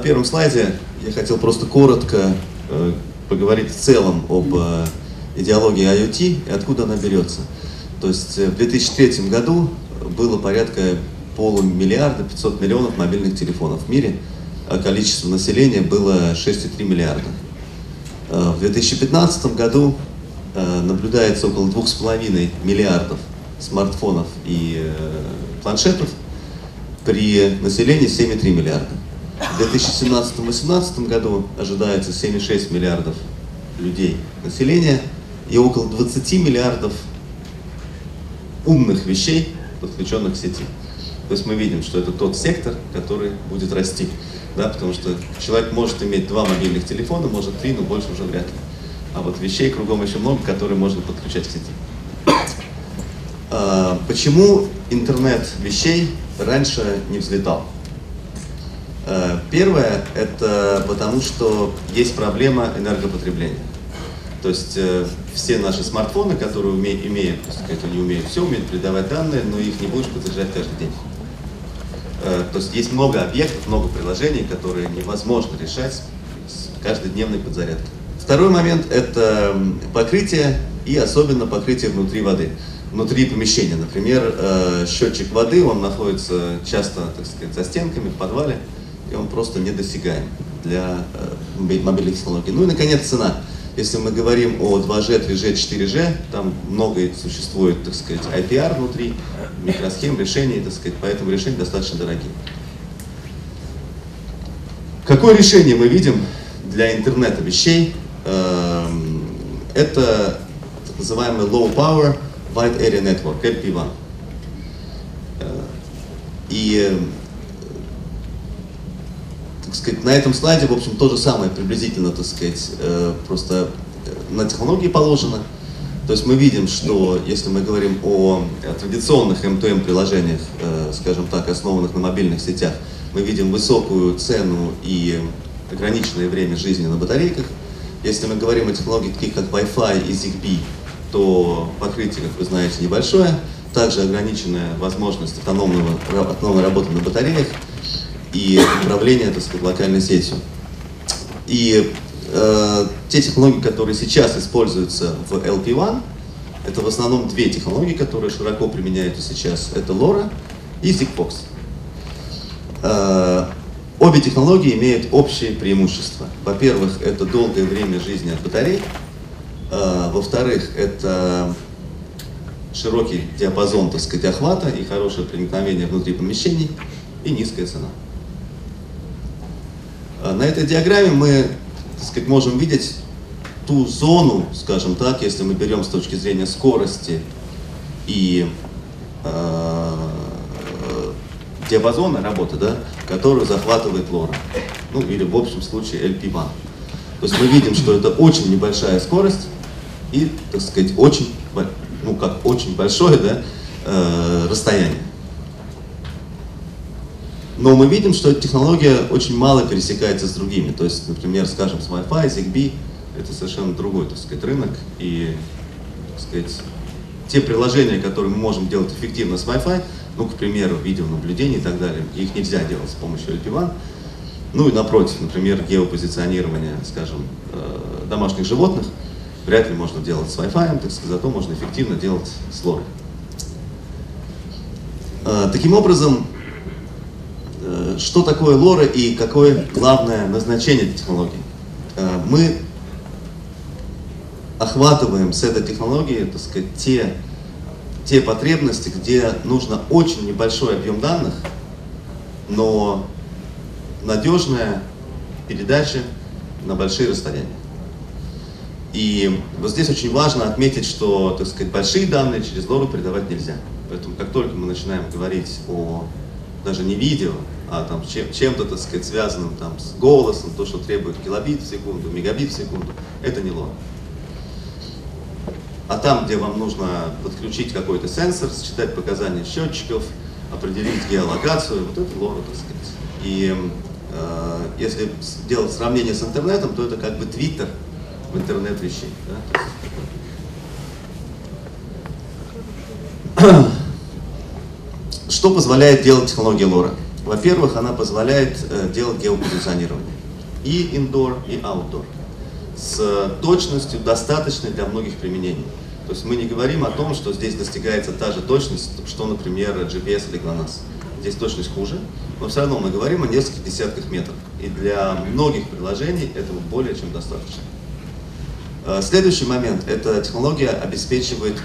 первом слайде я хотел просто коротко э, поговорить в целом об э, идеологии IoT и откуда она берется. То есть э, в 2003 году было порядка полумиллиарда, 500 миллионов мобильных телефонов в мире, а количество населения было 6,3 миллиарда. В 2015 году наблюдается около 2,5 миллиардов смартфонов и планшетов при населении 7,3 миллиарда. В 2017-2018 году ожидается 7,6 миллиардов людей населения и около 20 миллиардов умных вещей, подключенных к сети. То есть мы видим, что это тот сектор, который будет расти. Да, потому что человек может иметь два мобильных телефона, может три, но больше уже вряд ли. А вот вещей кругом еще много, которые можно подключать к сети. А, почему интернет вещей раньше не взлетал? А, первое, это потому что есть проблема энергопотребления. То есть э, все наши смартфоны, которые уме, имеют, так сказать, они умеют все, умеют передавать данные, но их не будешь подзаряжать каждый день. Э, то есть есть много объектов, много приложений, которые невозможно решать с каждодневной подзарядкой. Второй момент – это покрытие и особенно покрытие внутри воды, внутри помещения. Например, э, счетчик воды, он находится часто, так сказать, за стенками в подвале, и он просто недосягаем для э, мобильных технологий. Ну и, наконец, цена. Если мы говорим о 2G, 3G, 4G, там много существует, так сказать, IPR внутри, микросхем, решений, так сказать, поэтому решения достаточно дорогие. Какое решение мы видим для интернета вещей? Эм, это так называемый Low Power Wide Area Network, LP1. Э, и так сказать, на этом слайде, в общем, то же самое приблизительно, так сказать, э, просто э, на технологии положено. То есть мы видим, что если мы говорим о традиционных M2M приложениях, э, скажем так, основанных на мобильных сетях, мы видим высокую цену и ограниченное время жизни на батарейках. Если мы говорим о технологиях таких как Wi-Fi и ZigBee, то покрытие, как вы знаете, небольшое, также ограниченная возможность автономного, автономной работы на батареях – и управления, так сказать, локальной сетью. И э, те технологии, которые сейчас используются в LP1, это в основном две технологии, которые широко применяются сейчас. Это LoRa и Sigfox. Э, обе технологии имеют общие преимущества. Во-первых, это долгое время жизни от батарей. Э, во-вторых, это широкий диапазон, так сказать, охвата и хорошее проникновение внутри помещений и низкая цена. А на этой диаграмме мы так можем видеть ту зону, скажем так, если мы берем с точки зрения скорости и э, диапазона работы, да, которую захватывает лора. Ну или в общем случае LP1. То есть мы видим, что это очень небольшая скорость и, так сказать, очень, ну как очень большое да, э, расстояние. Но мы видим, что эта технология очень мало пересекается с другими. То есть, например, скажем, с Wi-Fi, ZigBee, это совершенно другой, так сказать, рынок. И, так сказать, те приложения, которые мы можем делать эффективно с Wi-Fi, ну, к примеру, видеонаблюдение и так далее, их нельзя делать с помощью LP1. Ну и напротив, например, геопозиционирование, скажем, э, домашних животных, вряд ли можно делать с Wi-Fi, так сказать, зато можно эффективно делать с LoRa. Э, таким образом, что такое лора и какое главное назначение этой технологии. Э, мы охватываем с этой технологией, так сказать, те, те потребности, где нужно очень небольшой объем данных, но надежная передача на большие расстояния. И вот здесь очень важно отметить, что, так сказать, большие данные через лору передавать нельзя. Поэтому как только мы начинаем говорить о даже не видео, а там чем, чем-то, так сказать, связанным там с голосом, то, что требует килобит в секунду, мегабит в секунду, это не лора. А там, где вам нужно подключить какой-то сенсор, считать показания счетчиков, определить геолокацию, вот это лора, так сказать. И э, если делать сравнение с интернетом, то это как бы твиттер в интернет вещей. Да? Что позволяет делать технология лора? Во-первых, она позволяет э, делать геопозиционирование. И indoor, и outdoor. С точностью достаточной для многих применений. То есть мы не говорим о том, что здесь достигается та же точность, что, например, GPS или GLONASS. Здесь точность хуже, но все равно мы говорим о нескольких десятках метров. И для многих приложений этого более чем достаточно. Э, следующий момент. Эта технология обеспечивает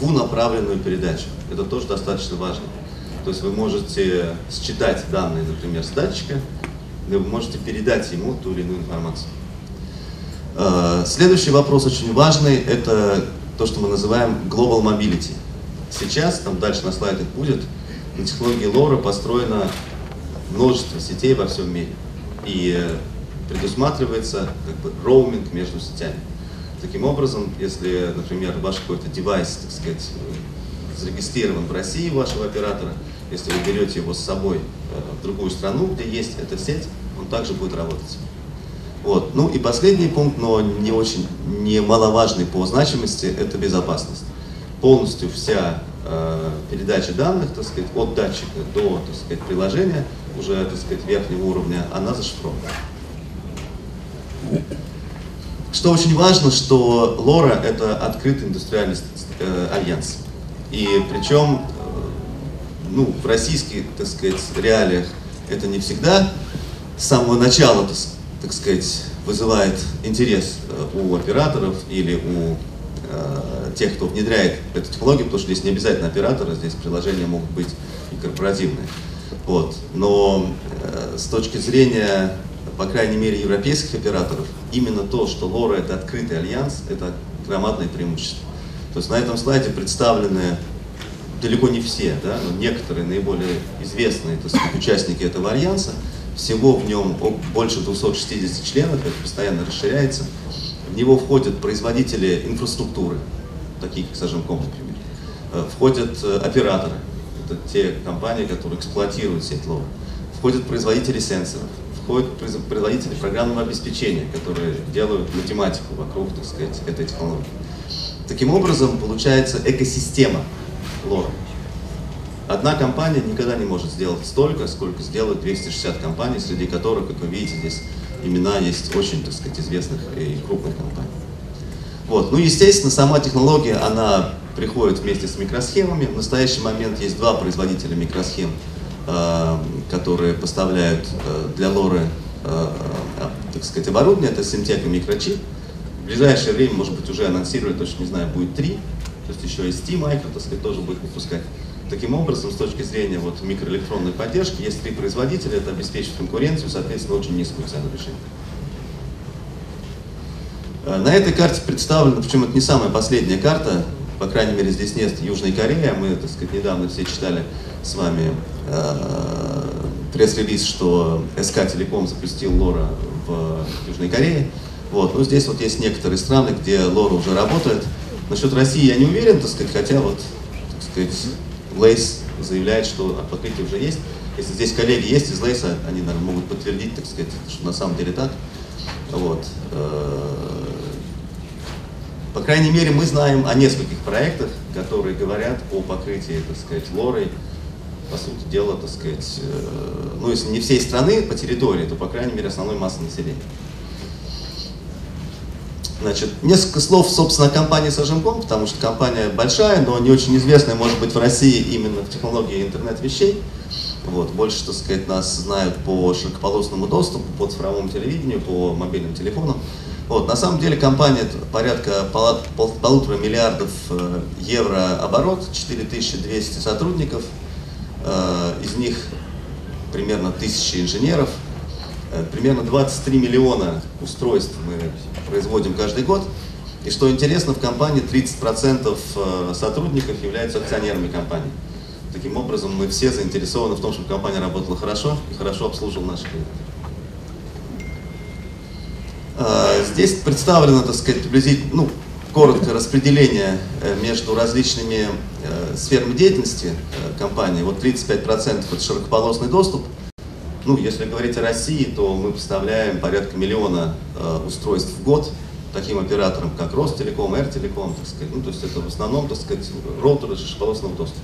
двунаправленную передачу. Это тоже достаточно важно. То есть вы можете считать данные, например, с датчика, и вы можете передать ему ту или иную информацию. Э, следующий вопрос очень важный, это то, что мы называем Global Mobility. Сейчас, там дальше на слайдах будет, на технологии LoRa построено множество сетей во всем мире. И предусматривается как бы роуминг между сетями. Таким образом, если, например, ваш какой-то девайс, так сказать, зарегистрирован в России вашего оператора, если вы берете его с собой э, в другую страну, где есть эта сеть, он также будет работать. Вот. Ну и последний пункт, но не очень немаловажный по значимости, это безопасность. Полностью вся э, передача данных, так сказать, от датчика до, так сказать, приложения, уже, так сказать, верхнего уровня, она зашифрована. Что очень важно, что Лора — это открытый индустриальный э, альянс. И причем ну, в российских, так сказать, реалиях это не всегда с самого начала, так, сказать, вызывает интерес э, у операторов или у э, тех, кто внедряет эту технологию, потому что здесь не обязательно операторы, здесь приложения могут быть и корпоративные. Вот. Но э, с точки зрения по крайней мере, европейских операторов, именно то, что Лора это открытый альянс, это громадное преимущество. То есть на этом слайде представлены далеко не все, да, но некоторые наиболее известные так сказать, участники этого альянса. Всего в нем больше 260 членов, это постоянно расширяется. В него входят производители инфраструктуры, такие как Саженком, например. Э, входят э, операторы, это те компании, которые эксплуатируют сеть Лора. Входят производители сенсоров, входят производители программного обеспечения, которые делают математику вокруг, так сказать, этой технологии. Таким образом, получается экосистема лора. Одна компания никогда не может сделать столько, сколько сделают 260 компаний, среди которых, как вы видите, здесь имена есть очень, так сказать, известных и крупных компаний. Вот. Ну, естественно, сама технология, она приходит вместе с микросхемами. В настоящий момент есть два производителя микросхем Э, которые поставляют э, для лоры, э, так сказать, оборудование, это Симтек и микрочип. В ближайшее время, может быть, уже анонсировали, точно не знаю, будет три, то есть еще и ST Micro, так сказать, тоже будет выпускать. Таким образом, с точки зрения вот, микроэлектронной поддержки, есть три производителя, это обеспечит конкуренцию, соответственно, очень низкую цену решения. На этой карте представлена, причем это не самая последняя карта, по крайней мере, здесь нет Южной Кореи, а мы, так сказать, недавно все читали с вами э, пресс-релиз, что SK Telecom запустил LoRa в Южной Корее. Вот. Ну, здесь вот есть некоторые страны, где LoRa уже работает. Насчет России я не уверен, так сказать, хотя вот, так сказать, Lace заявляет, что покрытие уже есть. Если здесь коллеги есть из Lace а, они, наверное, могут подтвердить, так сказать, что на самом деле так. Вот. Э, по крайней мере, мы знаем о нескольких проектах, которые говорят о покрытии, так сказать, лорой по сути дела, так сказать, э, ну, если не всей страны по территории, то, по крайней мере, основной массы населения. Значит, несколько слов, собственно, о компании Сажемком, потому что компания большая, но не очень известная, может быть, в России именно в технологии интернет-вещей. Вот, больше, так сказать, нас знают по широкополосному доступу, по цифровому телевидению, по мобильным телефонам. Вот, на самом деле компания порядка пол, пол, полутора миллиардов э, евро оборот, 4200 сотрудников, Э, из них примерно тысячи инженеров, примерно 23 миллиона устройств мы производим каждый год. И что интересно, в компании 30% э, сотрудников являются акционерами компании. Таким образом, мы все заинтересованы в том, чтобы компания работала хорошо и хорошо обслуживала наши клиенты. Здесь представлено, так сказать, приблизительно, ну, коротко распределение между различными э, сферами деятельности э, компании, вот 35% это широкополосный доступ. Ну, если говорить о России, то мы поставляем порядка миллиона э, устройств в год таким операторам, как Ростелеком, Эртелеком, так сказать. Ну, то есть это в основном, так сказать, роутеры широкополосного доступа.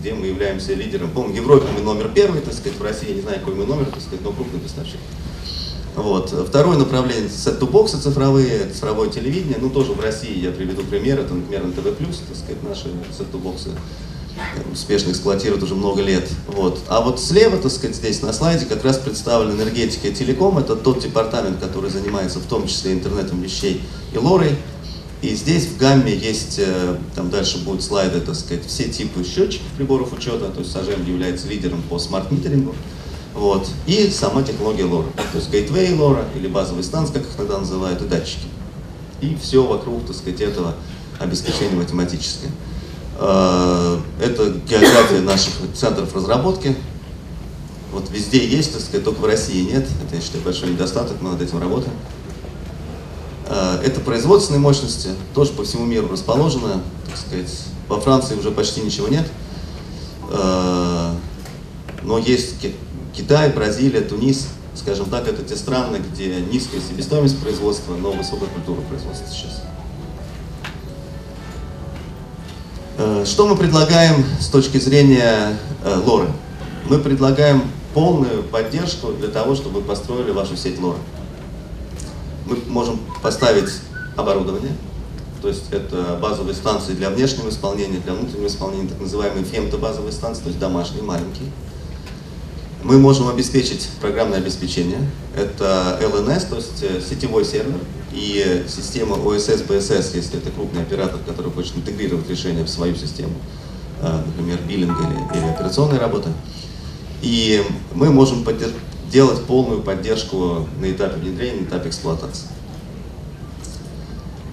где мы являемся лидером. По-моему, в Европе мы номер первый, так сказать, в России, не знаю, какой мы номер, так сказать, но крупный поставщик. Вот. Второе направление – сет-то-боксы цифровые, цифровое телевидение. Ну, тоже в России я приведу пример. Это, например, НТВ+, так сказать, наши сет-то-боксы успешно эксплуатируют уже много лет. Вот. А вот слева, так сказать, здесь на слайде как раз представлена энергетика и телеком. Это тот департамент, который занимается в том числе интернетом вещей и лорой. И здесь в гамме есть, э, там дальше будут слайды, так сказать, все типы счетчиков приборов учета, то есть Сажем является лидером по смарт-митерингу. Вот. И сама технология лора, то есть gateway лора или базовый станц, как их иногда называют, и датчики. И все вокруг, так сказать, этого обеспечения математическое. Э, это география наших центров разработки. Вот везде есть, так сказать, только в России нет. Это, я считаю, большой недостаток, мы над этим работаем. Э, это производственные мощности, тоже по всему миру расположены, так сказать. Во Франции уже почти ничего нет, э, но есть Китай, Бразилия, Тунис, скажем так, это те страны, где низкая себестоимость производства, но высокая культура производства сейчас. Что мы предлагаем с точки зрения лоры? Мы предлагаем полную поддержку для того, чтобы построили вашу сеть лора мы можем поставить оборудование, то есть это базовые станции для внешнего исполнения, для внутреннего исполнения, так называемые фемто-базовые станции, то есть домашние, маленькие. Мы можем обеспечить программное обеспечение. Это LNS, то есть э, сетевой сервер и система OSS, BSS, если это крупный оператор, который хочет интегрировать решение в свою систему, э, например, биллинг или, или операционной работы. И мы можем делать полную поддержку на этапе внедрения, на этапе эксплуатации.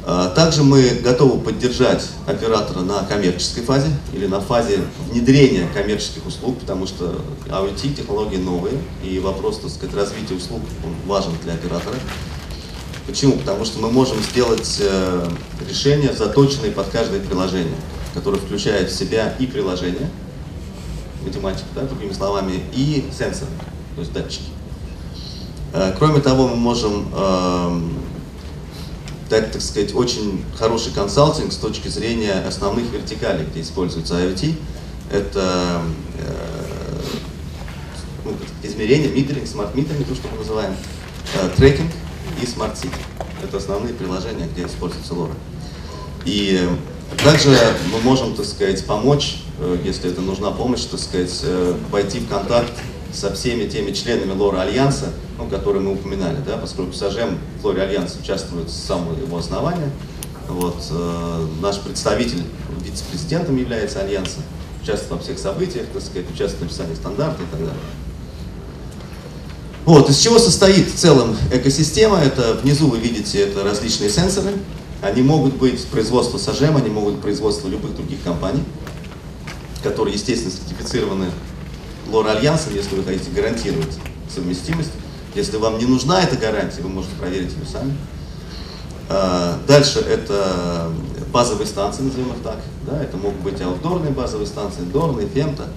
А, также мы готовы поддержать оператора на коммерческой фазе или на фазе внедрения коммерческих услуг, потому что IoT технологии новые, и вопрос так сказать, развития услуг важен для оператора. Почему? Потому что мы можем сделать э, решения, заточенные под каждое приложение, которое включает в себя и приложение, математику, да, другими словами, и сенсоры то есть датчики. Э, кроме того, мы можем эм, дать, так сказать, очень хороший консалтинг с точки зрения основных вертикалей, где используется IoT. Это э, ну, измерение, metering, smart metering, то, что мы называем, трекинг и smart city. Это основные приложения, где используется LoRa. И также мы можем, так сказать, помочь, если это нужна помощь, так сказать, войти в контакт со всеми теми членами Лора Альянса, ну, которые мы упоминали, да, поскольку Сажем в Лоре Альянса участвует с самого его основания. Вот, э, наш представитель вице-президентом является Альянса, участвует во всех событиях, так сказать, участвует в написании стандарта и так далее. Вот, из чего состоит в целом экосистема? Это внизу вы видите, это различные сенсоры. Они могут быть производство Сажем, они могут быть производство любых других компаний, которые, естественно, сертифицированы лор альянсом, если вы хотите гарантировать совместимость. Если вам не нужна эта гарантия, вы можете проверить ее сами. А, дальше это базовые станции, назовем их так. Да, это могут быть аутдорные базовые станции, дорные, фемто.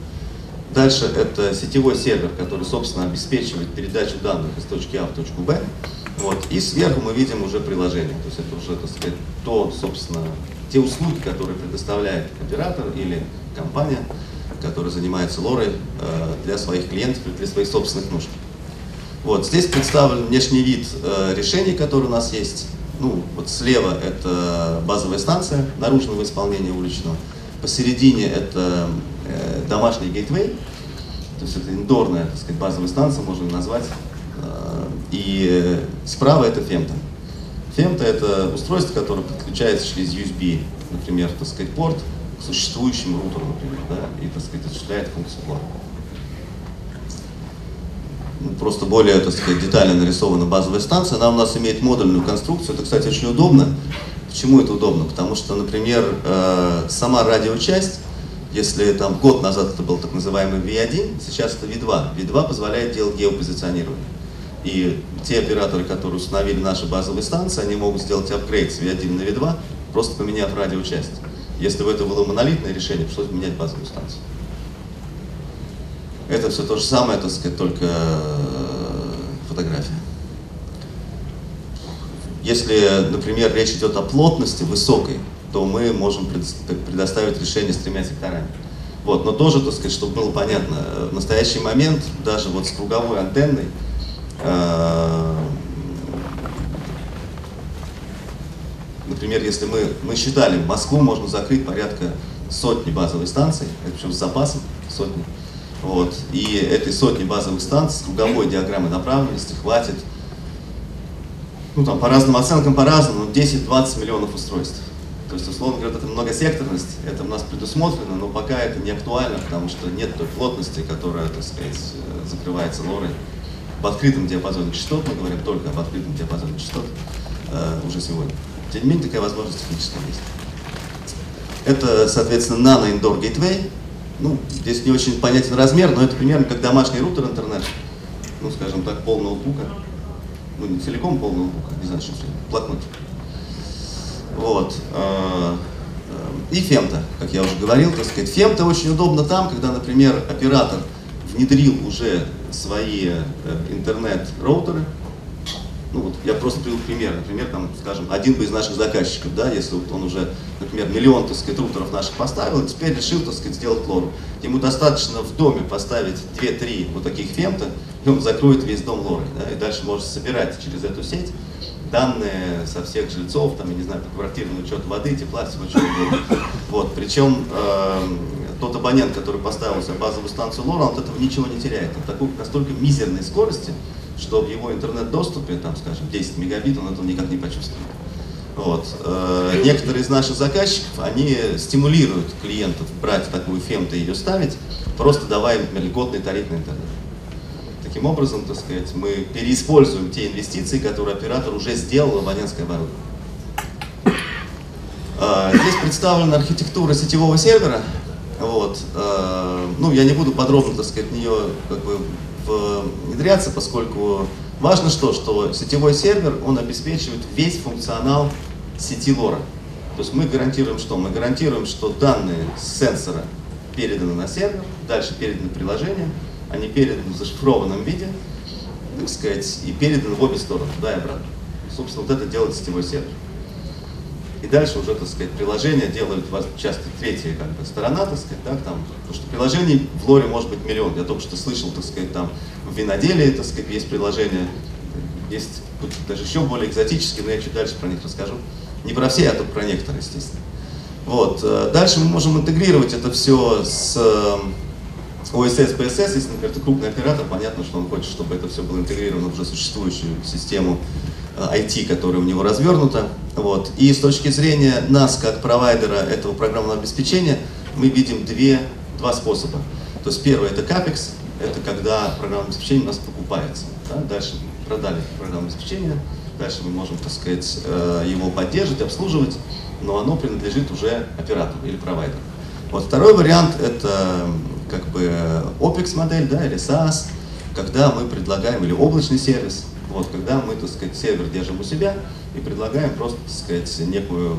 Дальше это сетевой сервер, который, собственно, обеспечивает передачу данных из точки А в точку Б. Вот. И сверху мы видим уже приложение. То есть это уже, так сказать, то, собственно, те услуги, которые предоставляет оператор или компания который занимается лорой э, для своих клиентов для своих собственных нужд. Вот, здесь представлен внешний вид э, решений, которые у нас есть. Ну, вот слева это базовая станция наружного исполнения уличного. Посередине это э, домашний гейтвей, то есть это индорная, так сказать, базовая станция, можно назвать. И справа это фемта. Фемта это устройство, которое подключается через USB, например, так сказать, порт, существующим рутером, например, да, и, так сказать, осуществляет функцию плана. Ну, просто более, так сказать, детально нарисована базовая станция. Она у нас имеет модульную конструкцию. Это, кстати, очень удобно. Почему это удобно? Потому что, например, э, сама радиочасть, если там год назад это был так называемый V1, сейчас это V2. V2 позволяет делать геопозиционирование. И те операторы, которые установили наши базовые станции, они могут сделать апгрейд с V1 на V2, просто поменяв радиочасть. Если бы это было монолитное решение, пришлось менять базовую станцию. Это все то же самое, так сказать, только э, фотография. Если, например, речь идет о плотности высокой, то мы можем предоставить решение с тремя секторами. Вот, но тоже, так сказать, чтобы было понятно, в настоящий момент даже вот с круговой антенной э, например, если мы, мы считали, Москву можно закрыть порядка сотни базовых станций, это причем с запасом сотни. Вот. И этой сотни базовых станций с круговой диаграммой направленности хватит, ну там по разным оценкам по-разному, 10-20 миллионов устройств. То есть, условно говоря, это многосекторность, это у нас предусмотрено, но пока это не актуально, потому что нет той плотности, которая, так сказать, э, закрывается лорой. В открытом диапазоне частот, мы говорим только об открытом диапазоне частот э, уже сегодня. Тем не менее, такая возможность технически есть. Это, соответственно, Nano Indoor Gateway. Ну, здесь не очень понятен размер, но это примерно как домашний рутер интернет. Ну, скажем так, пол ноутбука. Ну, не целиком пол ноутбука, не знаю, что блокнот. Вот. А, э, и фемта, как я уже говорил, так сказать. Фемта очень удобно там, когда, например, оператор внедрил уже свои э, интернет-роутеры, ну вот я просто привел пример, например, там, скажем, один бы из наших заказчиков, да, если вот он уже, например, миллион, так сказать, рутеров наших поставил, теперь решил, так сказать, сделать лору. Ему достаточно в доме поставить 2-3 вот таких фемта, и он закроет весь дом лорой, да, и дальше может собирать через эту сеть данные со всех жильцов, там, я не знаю, по квартирный учет воды, тепла, всего чего угодно. Вот, причем э, тот абонент, который поставил себе базовую станцию лора, он от этого ничего не теряет. Он такой, настолько мизерной скорости, что в его интернет-доступе, там, скажем, 10 мегабит, он этого никак не почувствует. Вот. Э, некоторые из наших заказчиков, они стимулируют клиентов брать такую фемту и ее ставить, просто давая им льготный тариф на интернет. Таким образом, так сказать, мы переиспользуем те инвестиции, которые оператор уже сделал в абонентское оборудование. Э, здесь представлена архитектура сетевого сервера. Вот. Э, ну, я не буду подробно, так сказать, в нее как бы внедряться, поскольку важно что, что сетевой сервер, он обеспечивает весь функционал сети лора. То есть мы гарантируем что? Мы гарантируем, что данные с сенсора переданы на сервер, дальше переданы приложение, они переданы в зашифрованном виде, так сказать, и переданы в обе стороны, туда и обратно. Собственно, вот это делает сетевой сервер. И дальше уже, так сказать, приложение делают часто третья как бы, сторона, так сказать, да, там, потому что приложений в лоре может быть миллион. Я только что слышал, так сказать, там в виноделии, так сказать, есть приложения, есть даже еще более экзотические, но я чуть дальше про них расскажу. Не про все, а только про некоторые, естественно. Вот. Э, дальше мы можем интегрировать это все с OSS, PSS, если, например, это крупный оператор, понятно, что он хочет, чтобы это все было интегрировано в уже существующую систему IT, э, которая у него развернута. Вот. И с точки зрения нас, как провайдера этого программного обеспечения, мы видим две, два способа. То есть первый это CAPEX, это когда программное обеспечение у нас покупается. Да? Дальше продали программное обеспечение, дальше мы можем, так сказать, э, его поддерживать, обслуживать, но оно принадлежит уже оператору или провайдеру. Вот второй вариант это как бы OPEX модель, да, или SaaS, когда мы предлагаем, или облачный сервис, вот, когда мы, так сказать, сервер держим у себя и предлагаем просто, так сказать, некую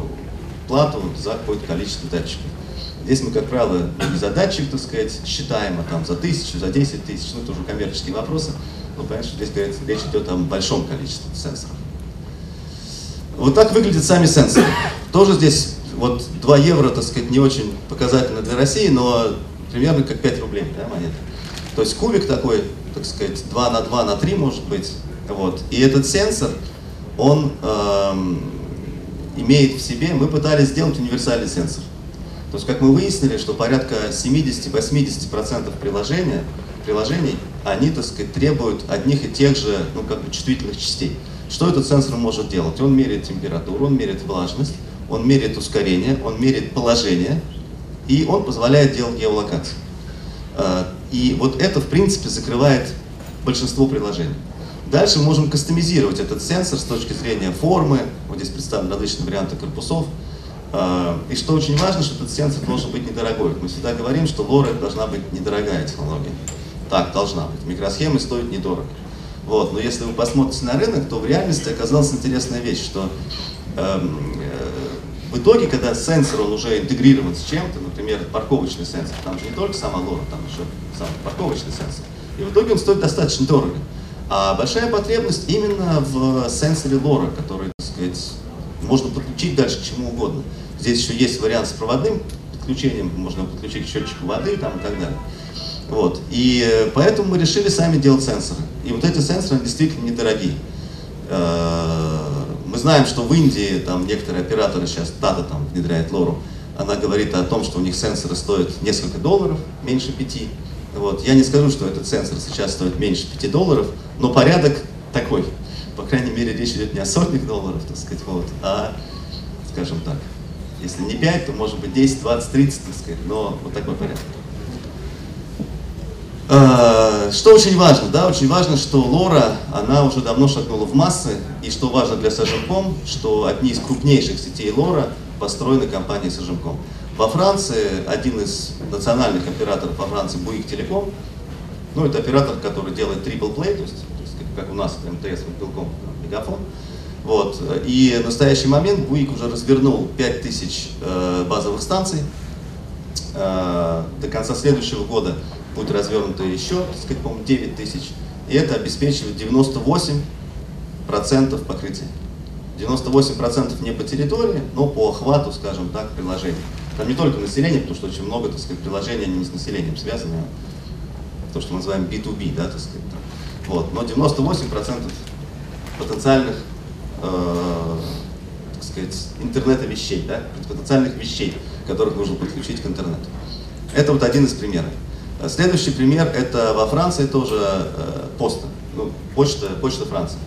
плату за какое-то количество датчиков. Здесь мы, как правило, за датчик, так сказать, считаем, а там за тысячу, за 10 тысяч, ну это уже коммерческие вопросы, но понятно, что здесь говорится, речь идет о большом количестве сенсоров. Вот так выглядят сами сенсоры. Тоже здесь вот 2 евро, так сказать, не очень показательно для России, но примерно как 5 рублей, да, монета. То есть кубик такой, так сказать, 2 на 2 на 3 может быть, вот. И этот сенсор, он эм, имеет в себе, мы пытались сделать универсальный сенсор. То есть, как мы выяснили, что порядка 70-80% приложения, приложений, они, так сказать, требуют одних и тех же, ну, как бы чувствительных частей. Что этот сенсор может делать? Он меряет температуру, он меряет влажность, он меряет ускорение, он меряет положение, и он позволяет делать геолокацию. Э, и вот это, в принципе, закрывает большинство приложений. Дальше мы можем кастомизировать этот сенсор с точки зрения формы. Вот здесь представлены различные варианты корпусов. А, и что очень важно, что этот сенсор должен быть недорогой. Мы всегда говорим, что LoRa должна быть недорогая технология. Так, должна быть. Микросхемы стоят недорого. Вот. Но если вы посмотрите на рынок, то в реальности оказалась интересная вещь, что эм, в итоге, когда сенсор он уже интегрирован с чем-то, например, парковочный сенсор, там же не только сама LoRa, там еще сам парковочный сенсор, и в итоге он стоит достаточно дорого. А большая потребность именно в сенсоре лора, который, так сказать, можно подключить дальше к чему угодно. Здесь еще есть вариант с проводным подключением, можно подключить к счетчику воды там, и так далее. Вот. И э, поэтому мы решили сами делать сенсоры. И вот эти сенсоры действительно недорогие. Мы знаем, что в Индии там некоторые операторы сейчас, Тата там внедряет лору, она говорит о том, что у них сенсоры стоят несколько долларов, меньше пяти. Вот. Я не скажу, что этот сенсор сейчас стоит меньше пяти долларов, но порядок такой. По крайней мере, речь идет не о сотнях долларов, так сказать, вот, а, скажем так, если не 5, то может быть 10, 20, 30, так сказать, но вот такой порядок. Что очень важно, да, очень важно, что Лора, она уже давно шагнула в массы, и что важно для Сажемком, что одни из крупнейших сетей Лора построены компанией Сажемком. Во Франции один из национальных операторов во Франции Буик Телеком, ну это оператор, который делает triple play, то есть, то есть как у нас МТС, Мобилком, Мегафон. Вот. И в настоящий момент Буик уже развернул 5000 э, базовых станций. Э, до конца следующего года будет развернуто еще, так сказать, по-моему, 9 тысяч. И это обеспечивает 98% покрытия. 98% не по территории, но по охвату, скажем так, приложений. Там не только население, потому что очень много, так сказать, приложений, они не с населением связаны, а то, что мы называем B2B, да, так сказать. Вот. Но 98% потенциальных, э, так сказать, интернета вещей, да, потенциальных вещей, которых нужно подключить к интернету. Это вот один из примеров. Следующий пример это во Франции тоже э, поста, ну, почта, почта Франции.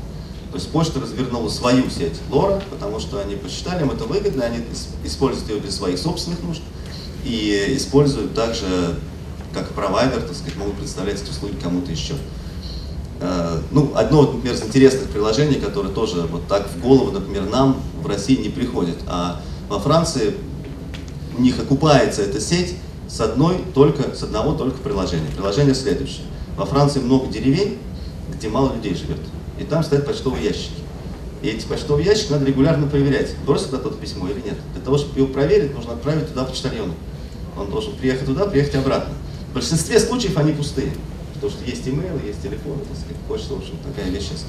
То есть почта развернула свою сеть Лора, потому что они посчитали, им это выгодно, они используют ее для своих собственных нужд и используют также как провайдер, так сказать, могут представлять эти услуги кому-то еще. Э, ну, одно, например, из интересных приложений, которое тоже вот так в голову, например, нам в России не приходит, а во Франции у них окупается эта сеть с одной только, с одного только приложения. Приложение следующее. Во Франции много деревень, где мало людей живет. И там стоят почтовые ящики. И эти почтовые ящики надо регулярно проверять, бросил кто-то письмо или нет. Для того, чтобы его проверить, нужно отправить туда почтальона. Он должен приехать туда, приехать обратно. В большинстве случаев они пустые. Потому что есть имейл, есть телефон, так сказать, почта, в общем, такая вещь сейчас.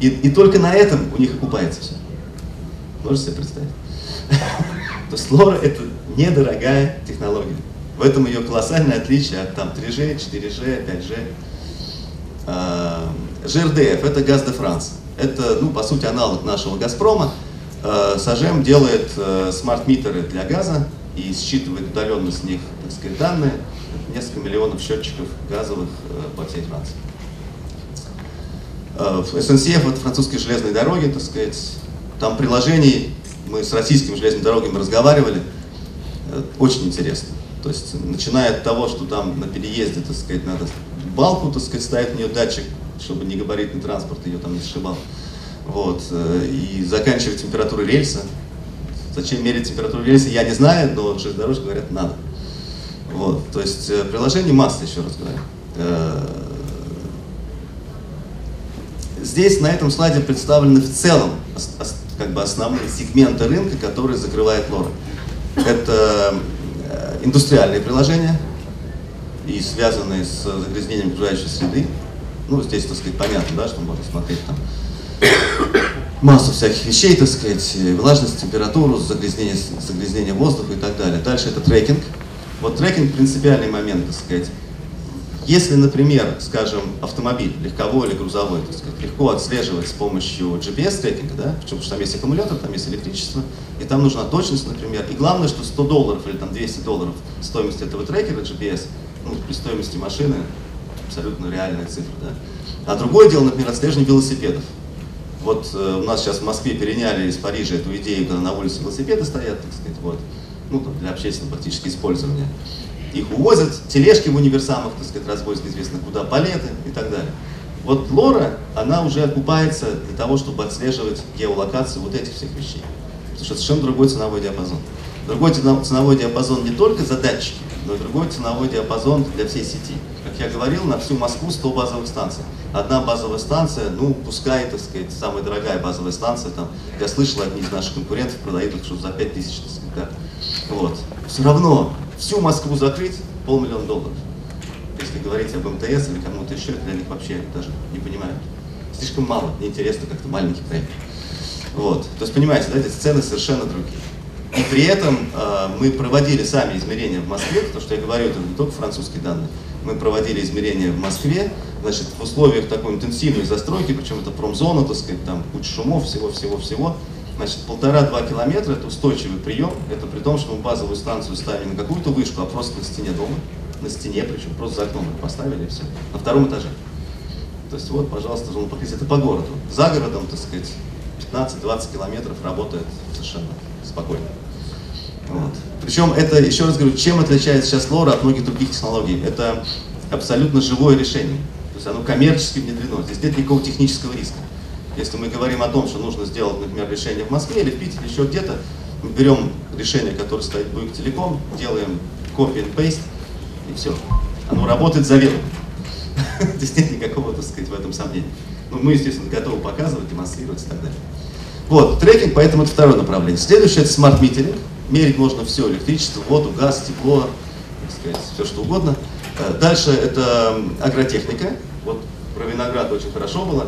И, и только на этом у них окупается все. Можете себе представить? То есть лора это недорогая технология. В этом ее колоссальное отличие от там 3G, 4G, 5G. ЖРДФ это газ де Франс. Это, ну, по сути, аналог нашего Газпрома. А, Сажем делает э, смарт-митеры для газа и считывает удаленно с них, так сказать, данные. Несколько миллионов счетчиков газовых э, по всей Франции. SNCF это французские железные дороги, так сказать. Там приложений, мы с российскими железными дорогами разговаривали, Э, очень интересно. То есть, начиная от того, что там на переезде, так сказать, надо балку, так сказать, ставить в нее датчик, чтобы не габаритный транспорт ее там не сшибал. Вот. Э, и заканчивая температурой рельса. Зачем мерить температуру рельса, я не знаю, но железнодорожники говорят, надо. Вот. То есть э, приложение масса, еще раз говорю. Здесь на этом слайде представлены в целом как бы основные сегменты рынка, которые закрывает Лора. Это э, индустриальные приложения и связанные с загрязнением окружающей среды. Ну, здесь, так сказать, понятно, да, что можно смотреть там массу всяких вещей, так сказать, влажность, температуру, загрязнение, загрязнение воздуха и так далее. Дальше это трекинг. Вот трекинг принципиальный момент, так сказать. Если, например, скажем, автомобиль, легковой или грузовой, так сказать, легко отслеживать с помощью GPS-трекинга, да, потому что там есть аккумулятор, там есть электричество, и там нужна точность, например. И главное, что 100 долларов или там 200 долларов стоимость этого трекера GPS, ну, при стоимости машины абсолютно реальная цифра, да. А другое дело, например, отслеживание велосипедов. Вот э, у нас сейчас в Москве переняли из Парижа эту идею, когда на улице велосипеды стоят, так сказать, вот, ну, там, для общественного практически использования их увозят, тележки в универсамах, так сказать, развозят неизвестно куда, палеты и так далее. Вот Лора, она уже окупается для того, чтобы отслеживать геолокацию вот этих всех вещей. Потому что совершенно другой ценовой диапазон. Другой ценовой диапазон не только за датчики, но и другой ценовой диапазон для всей сети. Как я говорил, на всю Москву 100 базовых станций. Одна базовая станция, ну, пускай, так сказать, самая дорогая базовая станция, там, я слышал, одни из наших конкурентов продают их что за 5 тысяч, так сказать, да. Вот. Все равно всю Москву закрыть полмиллиона долларов. Если говорить об МТС или кому-то еще, для них вообще даже не понимают. Слишком мало, неинтересно как-то маленький проект. Вот. То есть, понимаете, да, эти цены совершенно другие. И при этом э, мы проводили сами измерения в Москве, потому что я говорю, это не только французские данные. Мы проводили измерения в Москве, значит, в условиях такой интенсивной застройки, причем это промзона, так сказать, там куча шумов, всего-всего-всего. Значит, полтора-два километра – это устойчивый прием. Это при том, что мы базовую станцию ставили на какую-то вышку, а просто на стене дома. На стене, причем просто за окном мы поставили и все. На втором этаже. То есть вот, пожалуйста, зона покрытия. Это по городу. За городом, так сказать, 15-20 километров работает совершенно спокойно. Вот. Причем это, еще раз говорю, чем отличается сейчас лора от многих других технологий? Это абсолютно живое решение. То есть оно коммерчески внедрено. Здесь нет никакого технического риска. Если мы говорим о том, что нужно сделать, например, решение в Москве или в Питере, еще где-то, мы берем решение, которое стоит Bouygues Telecom, делаем copy and paste, и все. Оно работает заведомо. Здесь нет никакого, так сказать, в этом сомнения. Ну, мы, естественно, готовы показывать, демонстрировать и так далее. Вот, трекинг, поэтому это второе направление. Следующее это smart metering. Мерить можно все, электричество, воду, газ, тепло, так сказать, все что угодно. Э, дальше это агротехника. Вот про виноград очень хорошо было.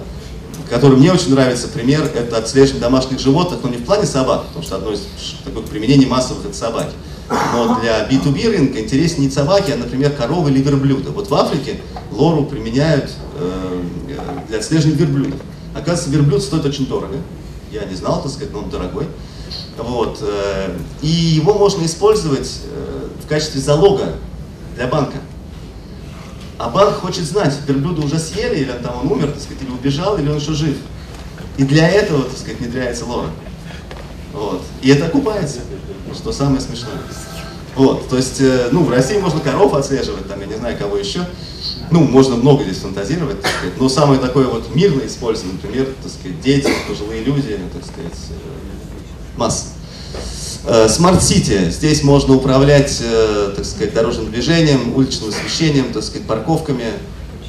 Который мне очень нравится пример, это отслеживание домашних животных, но не в плане собак, потому что одно из таких применений массовых это собаки. Но для B2B рынка интереснее не собаки, а, например, коровы или верблюда. Вот в Африке лору применяют э, для отслеживания верблюдов. Оказывается, верблюд стоит очень дорого я не знал, так сказать, но он дорогой. Вот. Э, и его можно использовать э, в качестве залога для банка. А банк хочет знать, верблюда уже съели, или там он умер, так сказать, или убежал, или он еще жив. И для этого, так сказать, внедряется лора. Вот. И это окупается, что самое смешное. Вот, то есть, э, ну, в России можно коров отслеживать, там, я не знаю, кого еще. Ну, можно много здесь фантазировать, так сказать. Но самое такое вот мирное использование, например, так сказать, дети, пожилые люди, так сказать, э, масса. Smart city. Здесь можно управлять, э, так сказать, дорожным движением, уличным освещением, так сказать, парковками.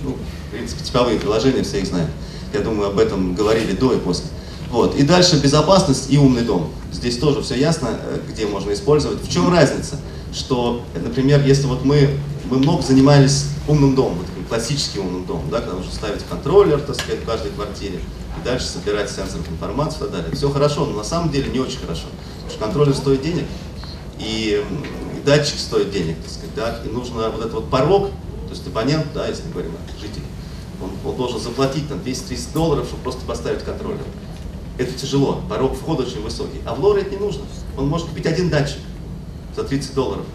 Ну, в принципе, типовые приложения, все их знают. Я думаю, об этом говорили до и после. Вот. И дальше безопасность и умный дом. Здесь тоже все ясно, где можно использовать. В чем разница? что, например, если вот мы, мы много занимались умным домом, вот таким классическим умным домом, да, когда нужно ставить контроллер, так сказать, в каждой квартире, и дальше собирать сенсорную информацию и так далее. Все хорошо, но на самом деле не очень хорошо, контроллер стоит денег, и, и датчик стоит денег, так сказать, да, и нужно вот этот вот порог, то есть абонент, да, если мы говорим о жителе, он, он должен заплатить там 230 долларов, чтобы просто поставить контроллер. Это тяжело, порог входа очень высокий. А в лоре это не нужно. Он может купить один датчик, за 30 долларов.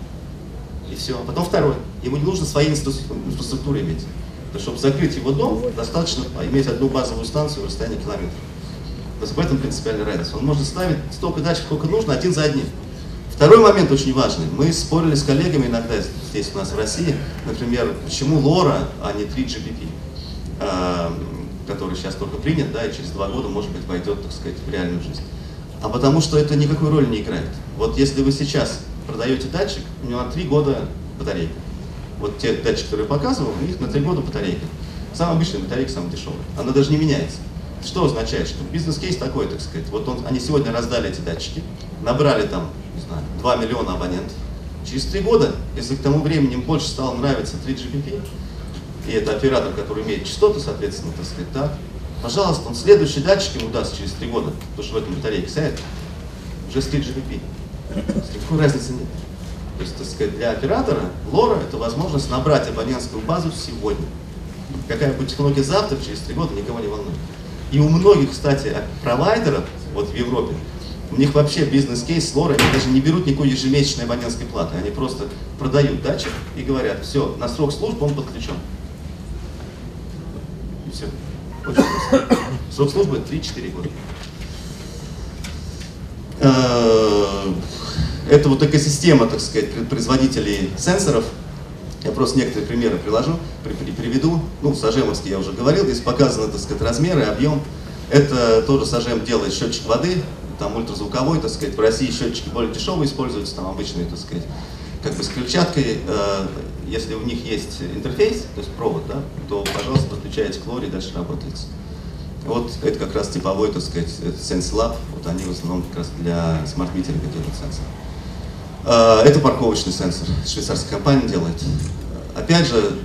И все. А потом второй. Ему не нужно своей инфраструктуры иметь. То чтобы закрыть его дом, достаточно иметь одну базовую станцию в расстоянии километра. То есть в этом принципиальная разница. Он может ставить столько датчиков, сколько нужно, один за одним. Второй момент очень важный. Мы спорили с коллегами иногда здесь у нас в России, например, почему LoRa, а не 3GPP, а, который сейчас только принят, да, и через два года, может быть, войдет, так сказать, в реальную жизнь. А потому что это никакой роли не играет. Вот если вы сейчас продаете датчик, у него на 3 года батарейка. Вот те датчики, которые я показывал, у них на 3 года батарейка. Самая обычная батарейка, самая дешевая. Она даже не меняется. Что означает? Что бизнес-кейс такой, так сказать. Вот он, они сегодня раздали эти датчики, набрали там, не знаю, 2 миллиона абонентов. Через 3 года, если к тому времени им больше стало нравиться 3GPP, и это оператор, который имеет частоты, соответственно, так сказать, да, пожалуйста, он следующий датчик ему даст через 3 года, потому что в этом батарейке сядет, уже с 3GPP. Никакой разницы нет. То есть, так сказать, для оператора лора это возможность набрать абонентскую базу сегодня. Какая будет технология завтра, через три года, никого не волнует. И у многих, кстати, провайдеров, вот в Европе, у них вообще бизнес-кейс лора, они даже не берут никакой ежемесячной абонентской платы. Они просто продают датчик и говорят, все, на срок службы он подключен. И все. Очень просто. Срок службы 3-4 года. Э, это вот экосистема, так сказать, производителей сенсоров. Я просто некоторые примеры приложу, приведу. Ну, Сажемовский я уже говорил, здесь показаны, так сказать, размеры, объем. Это тоже Сажем делает счетчик воды, там ультразвуковой, так сказать. В России счетчики более дешевые используются, там обычные, так сказать, как бы с крыльчаткой. Э, если у них есть интерфейс, то есть провод, да, то, пожалуйста, подключаете к лоре, дальше работает. Вот это как раз типовой, так сказать, Sense Lab, вот они в основном как раз для смарт-митеринга делают сенсор. А, это парковочный сенсор, швейцарская компания делает. Опять же,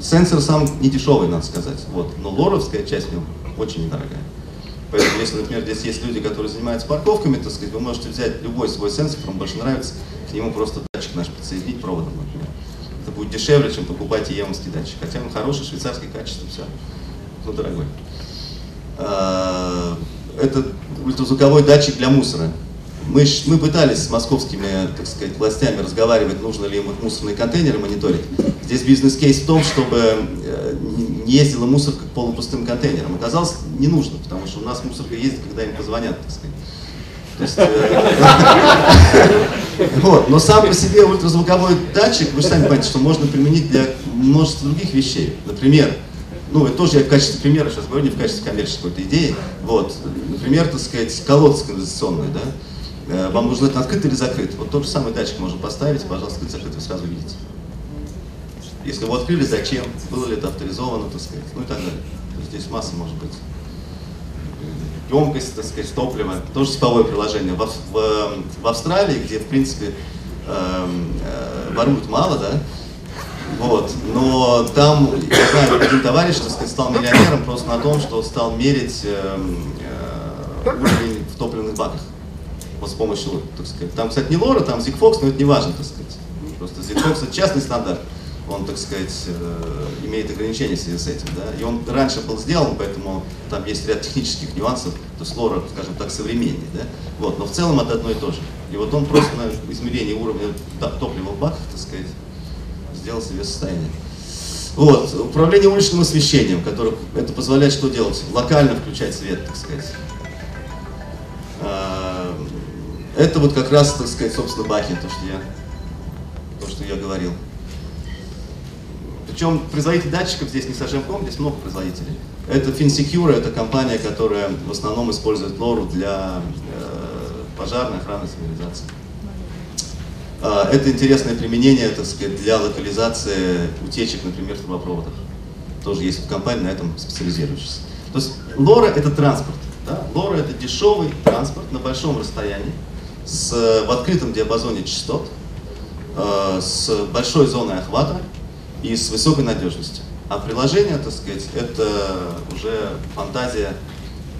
сенсор сам не дешевый, надо сказать, вот, но лоровская часть в очень недорогая. Поэтому, если, например, здесь есть люди, которые занимаются парковками, так сказать, вы можете взять любой свой сенсор, вам больше нравится, к нему просто датчик наш подсоединить проводом, например. Это будет дешевле, чем покупать емовский датчик. Хотя он хороший, швейцарский качество, все. Ну, дорогой. А, это ультразвуковой датчик для мусора. Мы, мы пытались с московскими, так сказать, властями разговаривать, нужно ли им мусорные контейнеры мониторить. Здесь бизнес-кейс в том, чтобы э, не ездила мусорка к полупустым контейнерам. Оказалось, не нужно, потому что у нас мусорка ездит, когда им позвонят, так сказать. Э, вот. Но сам по себе ультразвуковой датчик, вы сами понимаете, что можно применить для множества других вещей. Например, ну, это тоже я в качестве примера сейчас говорю, не в качестве коммерческой идеи. Вот, например, так сказать, колодцы канализационные, да, вам нужно это открыто или закрыто. Вот тот же самый датчик можно поставить, пожалуйста, открыто, закрыто, вы сразу видите. Если вы открыли, зачем, было ли это авторизовано, так сказать, ну и так далее. То есть здесь масса может быть. Емкость, так сказать, топлива, тоже типовое приложение. В, в, в Австралии, где, в принципе, э, э, воруют мало, да, вот. Но там, я знаю, один товарищ, так сказать, стал миллионером просто на том, что стал мерить э, э, уровень в топливных баках. Вот с помощью, так сказать. Там, кстати, не Лора, там Zigfox, но это не важно, так сказать. Просто Zigfox это частный стандарт. Он, так сказать, э, имеет ограничения в связи с этим. Да? И он раньше был сделан, поэтому там есть ряд технических нюансов. То есть Лора, скажем так, современнее. Да? Вот. Но в целом это одно и то же. И вот он просто на измерении уровня топлива в баках, так сказать, сделал себе состояние. Вот, управление уличным освещением, которое это позволяет что делать? Локально включать свет, так сказать. А, это вот как раз, так сказать, собственно, баки, то, что я, то, что я говорил. Причем производитель датчиков здесь не совсем ком, здесь много производителей. Это FinSecure, это компания, которая в основном использует лору для э, пожарной охраны сигнализации. А, это интересное применение, так сказать, для локализации утечек, например, в трубопроводах. Тоже есть компания на этом специализирующаяся. То есть лора это транспорт. Да? Лора это дешевый транспорт на большом расстоянии, с, в открытом диапазоне частот, э, с большой зоной охвата и с высокой надежностью. А приложение, так сказать, это уже фантазия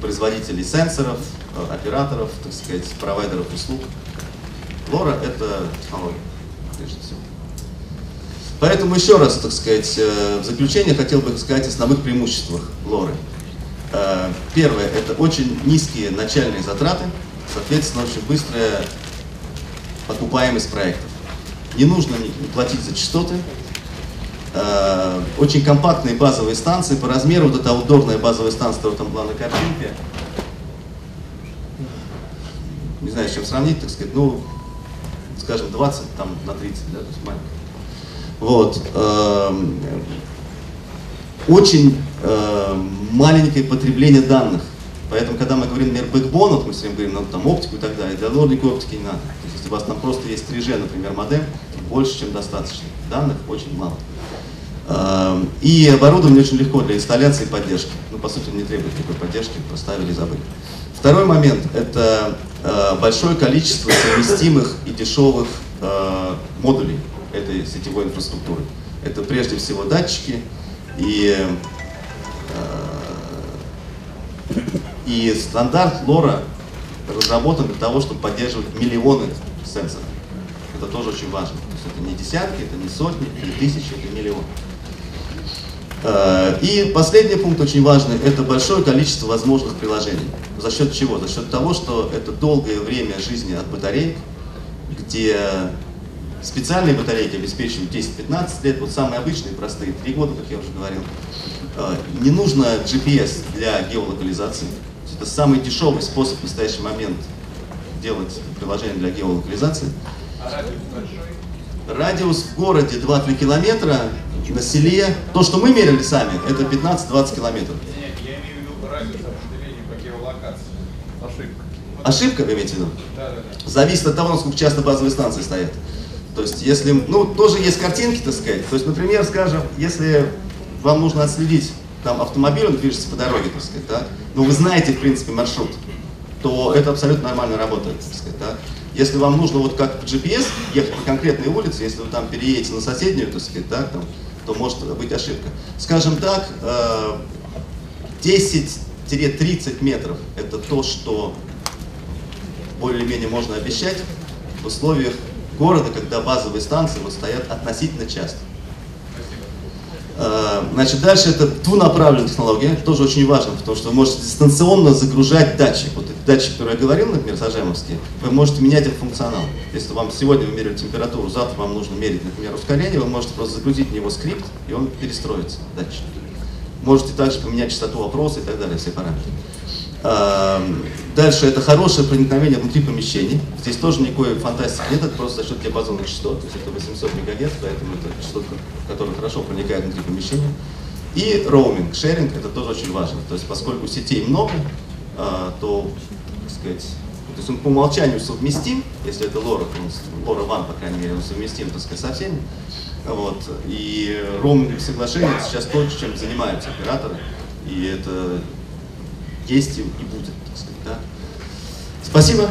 производителей сенсоров, э, операторов, так сказать, провайдеров услуг. Лора — это технология, прежде всего. Поэтому еще раз, так сказать, э, в заключение хотел бы сказать о основных преимуществах Лоры. Э, первое — это очень низкие начальные затраты, соответственно, очень быстрая покупаемость проектов. Не нужно платить за частоты, э, очень компактные базовые станции по размеру, вот эта аутдорная базовая станция, вот там была на картинке, не знаю, с чем сравнить, так сказать, ну, скажем, 20 там, на 30, да, то есть маленький. Вот. Эм, очень эм, маленькое потребление данных. Поэтому, когда мы говорим, например, бэкбон, вот мы все время говорим, ну, там, оптику и так далее, для лординга оптики не надо. То есть, если у вас там просто есть 3G, например, модем, больше, чем достаточно. Данных очень мало. Эм, и оборудование очень легко для инсталляции и поддержки. Ну, по сути, не требует никакой поддержки, поставили и забыли. Второй момент – это э, большое количество совместимых и дешевых э, модулей этой сетевой инфраструктуры. Это прежде всего датчики и, э, и стандарт LoRa разработан для того, чтобы поддерживать миллионы сенсоров. Это тоже очень важно. То есть это не десятки, это не сотни, не тысячи, это миллионы. Э, и последний пункт очень важный – это большое количество возможных приложений. За счет чего? За счет того, что это долгое время жизни от батареек, где специальные батарейки обеспечивают 10-15 лет, вот самые обычные, простые, 3 года, как я уже говорил. Э, не нужно GPS для геолокализации. Это самый дешевый способ в настоящий момент делать приложение для геолокализации. А? Радиус в городе 2-3 километра, на селе. То, что мы мерили сами, это 15-20 километров. Нет, я имею в виду радиус определения по геолокации. Ошибка. Ошибка, вы имеете в виду? Да, да, да. Зависит от того, насколько часто базовые станции стоят. То есть, если, ну, тоже есть картинки, так сказать. То есть, например, скажем, если вам нужно отследить там автомобиль, он движется по дороге, так сказать, да, но вы знаете, в принципе, маршрут, то это абсолютно нормально работает, так сказать, да. Если вам нужно вот как в GPS ехать по конкретной улице, если вы там переедете на соседнюю, так сказать, да, там, то может быть ошибка. Скажем так, 10-20 20-30 метров – это то, что более-менее можно обещать в условиях города, когда базовые станции вот стоят относительно часто. Э, Значит, дальше это двунаправленная технология, тоже очень важно, потому что вы можете дистанционно загружать датчик. Вот этот датчик, который я говорил, например, сажемовский, вы можете менять этот функционал. Если вам сегодня вы меряете температуру, завтра вам нужно мерить, например, ускорение, вы можете просто загрузить в него скрипт, и он перестроится, датчик. Можете также поменять частоту опроса и так далее, все параметры. Эм, Дальше это хорошее проникновение внутри помещений. Здесь тоже никакой фантастики нет, это просто за счет диапазонных частот, то есть это 800 МГц, поэтому это частота, которая хорошо проникает внутри помещения. И роуминг, шеринг, это тоже очень важно. То есть поскольку сетей много, э, то, так сказать, то есть он по умолчанию совместим, если это он, LoRa One, по крайней мере, он совместим, так сказать, со всеми. Вот. И роуминговые соглашения это сейчас то, чем занимаются операторы. И это есть и будет, так сказать, да. Спасибо.